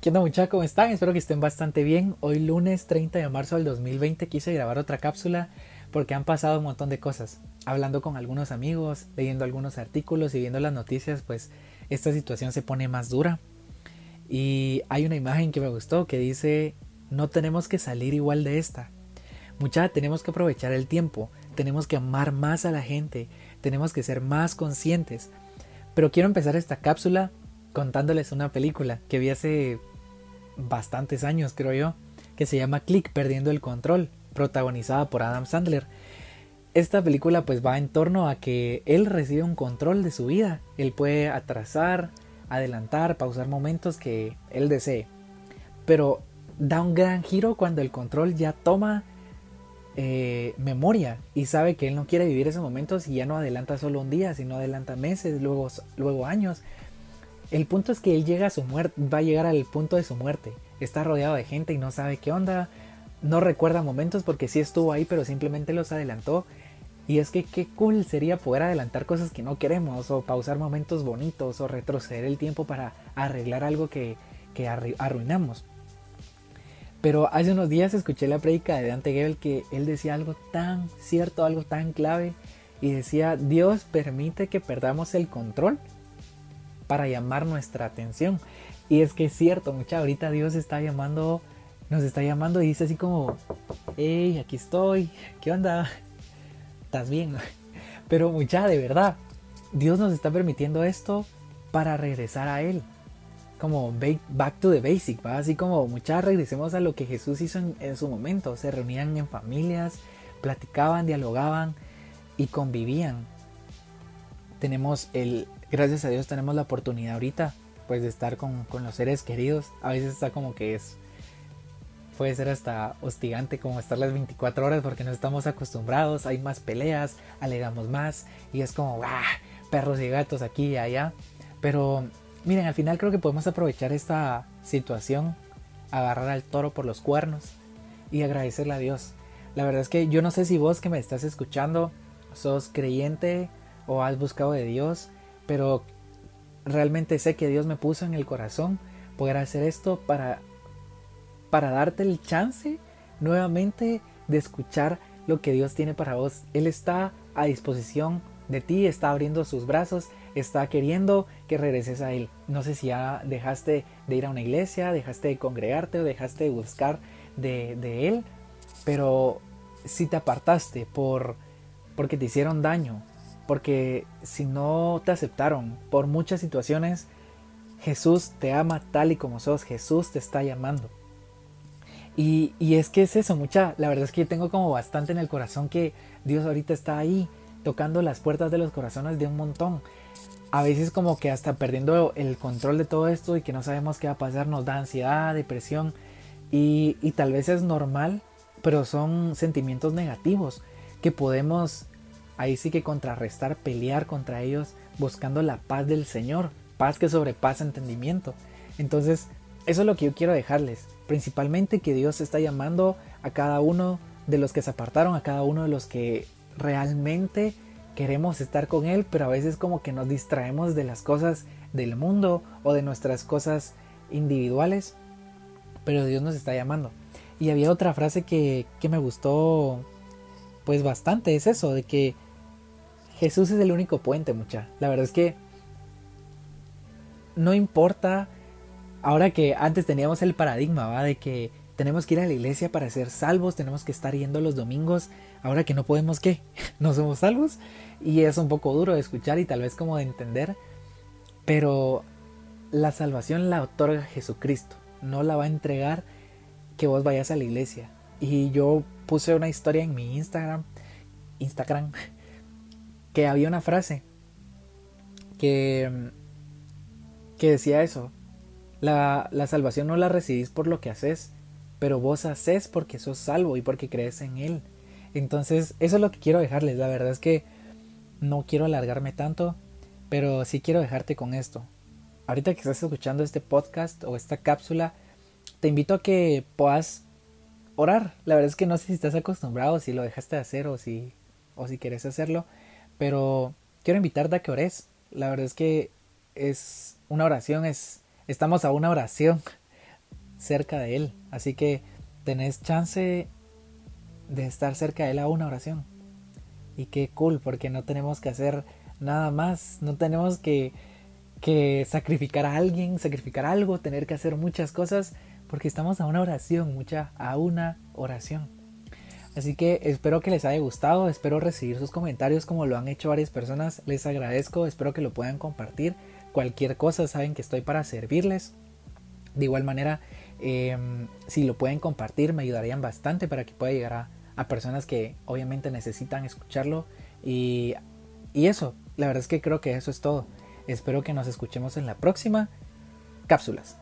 ¿Qué onda muchachos? ¿Cómo están? Espero que estén bastante bien. Hoy lunes 30 de marzo del 2020 quise grabar otra cápsula porque han pasado un montón de cosas. Hablando con algunos amigos, leyendo algunos artículos y viendo las noticias, pues esta situación se pone más dura. Y hay una imagen que me gustó que dice, no tenemos que salir igual de esta. Mucha tenemos que aprovechar el tiempo, tenemos que amar más a la gente, tenemos que ser más conscientes. Pero quiero empezar esta cápsula contándoles una película que vi hace bastantes años, creo yo, que se llama Click Perdiendo el Control, protagonizada por Adam Sandler. Esta película pues va en torno a que él recibe un control de su vida, él puede atrasar, adelantar, pausar momentos que él desee. Pero da un gran giro cuando el control ya toma eh, memoria y sabe que él no quiere vivir esos momentos y ya no adelanta solo un día, sino adelanta meses, luego, luego años, el punto es que él llega a su muerte, va a llegar al punto de su muerte. Está rodeado de gente y no sabe qué onda. No recuerda momentos porque sí estuvo ahí, pero simplemente los adelantó. Y es que qué cool sería poder adelantar cosas que no queremos, o pausar momentos bonitos, o retroceder el tiempo para arreglar algo que, que arruinamos. Pero hace unos días escuché la prédica de Dante Gebel que él decía algo tan cierto, algo tan clave, y decía, Dios permite que perdamos el control para llamar nuestra atención. Y es que es cierto, mucha, ahorita Dios está llamando, nos está llamando y dice así como, hey, aquí estoy, ¿qué onda? ¿Estás bien? Pero mucha, de verdad, Dios nos está permitiendo esto para regresar a Él. Como back to the basic, ¿va? Así como mucha, regresemos a lo que Jesús hizo en, en su momento. Se reunían en familias, platicaban, dialogaban y convivían. Tenemos el, gracias a Dios tenemos la oportunidad ahorita pues de estar con, los seres queridos. A veces está como que es puede ser hasta hostigante como estar las 24 horas porque no estamos acostumbrados, hay más peleas, alegamos más y es como ¡ah! perros y gatos aquí y allá. Pero miren, al final creo que podemos aprovechar esta situación, agarrar al toro por los cuernos y agradecerle a Dios. La verdad es que yo no sé si vos que me estás escuchando sos creyente o has buscado de Dios, pero realmente sé que Dios me puso en el corazón poder hacer esto para, para darte el chance nuevamente de escuchar lo que Dios tiene para vos. Él está a disposición de ti, está abriendo sus brazos, está queriendo que regreses a Él. No sé si ya dejaste de ir a una iglesia, dejaste de congregarte o dejaste de buscar de, de Él, pero si te apartaste por porque te hicieron daño, porque si no te aceptaron por muchas situaciones, Jesús te ama tal y como sos, Jesús te está llamando. Y, es que es eso, mucha, la verdad es que yo tengo como bastante en el corazón que Dios ahorita está ahí, tocando las puertas de los corazones de un montón. A veces como que hasta perdiendo el control de todo esto y que no sabemos qué va a pasar, nos da ansiedad, depresión y, y tal vez es normal, pero son sentimientos negativos que podemos ahí sí que contrarrestar, pelear contra ellos, buscando la paz del Señor, paz que sobrepasa entendimiento. Entonces, eso es lo que yo quiero dejarles, principalmente que Dios está llamando a cada uno de los que se apartaron, a cada uno de los que realmente queremos estar con Él, pero a veces como que nos distraemos de las cosas del mundo o de nuestras cosas individuales, pero Dios nos está llamando. Y había otra frase que, que me gustó pues bastante, es eso, de que Jesús es el único puente, mucha. La verdad es que no importa, ahora que antes teníamos el paradigma, ¿va? De que tenemos que ir a la iglesia para ser salvos, tenemos que estar yendo los domingos, ahora que no podemos, ¿qué? No somos salvos. Y es un poco duro de escuchar y tal vez como de entender, pero la salvación la otorga Jesucristo, no la va a entregar que vos vayas a la iglesia. Y yo puse una historia en mi Instagram, Instagram, que había una frase que, que decía eso. La, la salvación no la recibís por lo que haces, pero vos haces porque sos salvo y porque crees en Él. Entonces, eso es lo que quiero dejarles. La verdad es que no quiero alargarme tanto, pero sí quiero dejarte con esto. Ahorita que estás escuchando este podcast o esta cápsula, te invito a que puedas orar. La verdad es que no sé si estás acostumbrado, si lo dejaste de hacer o si, o si quieres hacerlo, pero quiero invitarte a que ores. La verdad es que es una oración, es, estamos a una oración cerca de Él. Así que tenés chance de estar cerca de Él a una oración. Y qué cool, porque no tenemos que hacer nada más, no tenemos que, que sacrificar a alguien, sacrificar algo, tener que hacer muchas cosas, porque estamos a una oración, mucha, a una oración. Así que espero que les haya gustado, espero recibir sus comentarios como lo han hecho varias personas, les agradezco, espero que lo puedan compartir. Cualquier cosa saben que estoy para servirles. De igual manera, em, si lo pueden compartir me ayudarían bastante para que pueda llegar a, a personas que obviamente necesitan escucharlo. Y, y eso, la verdad es que creo que eso es todo. Espero que nos escuchemos en la próxima cápsulas.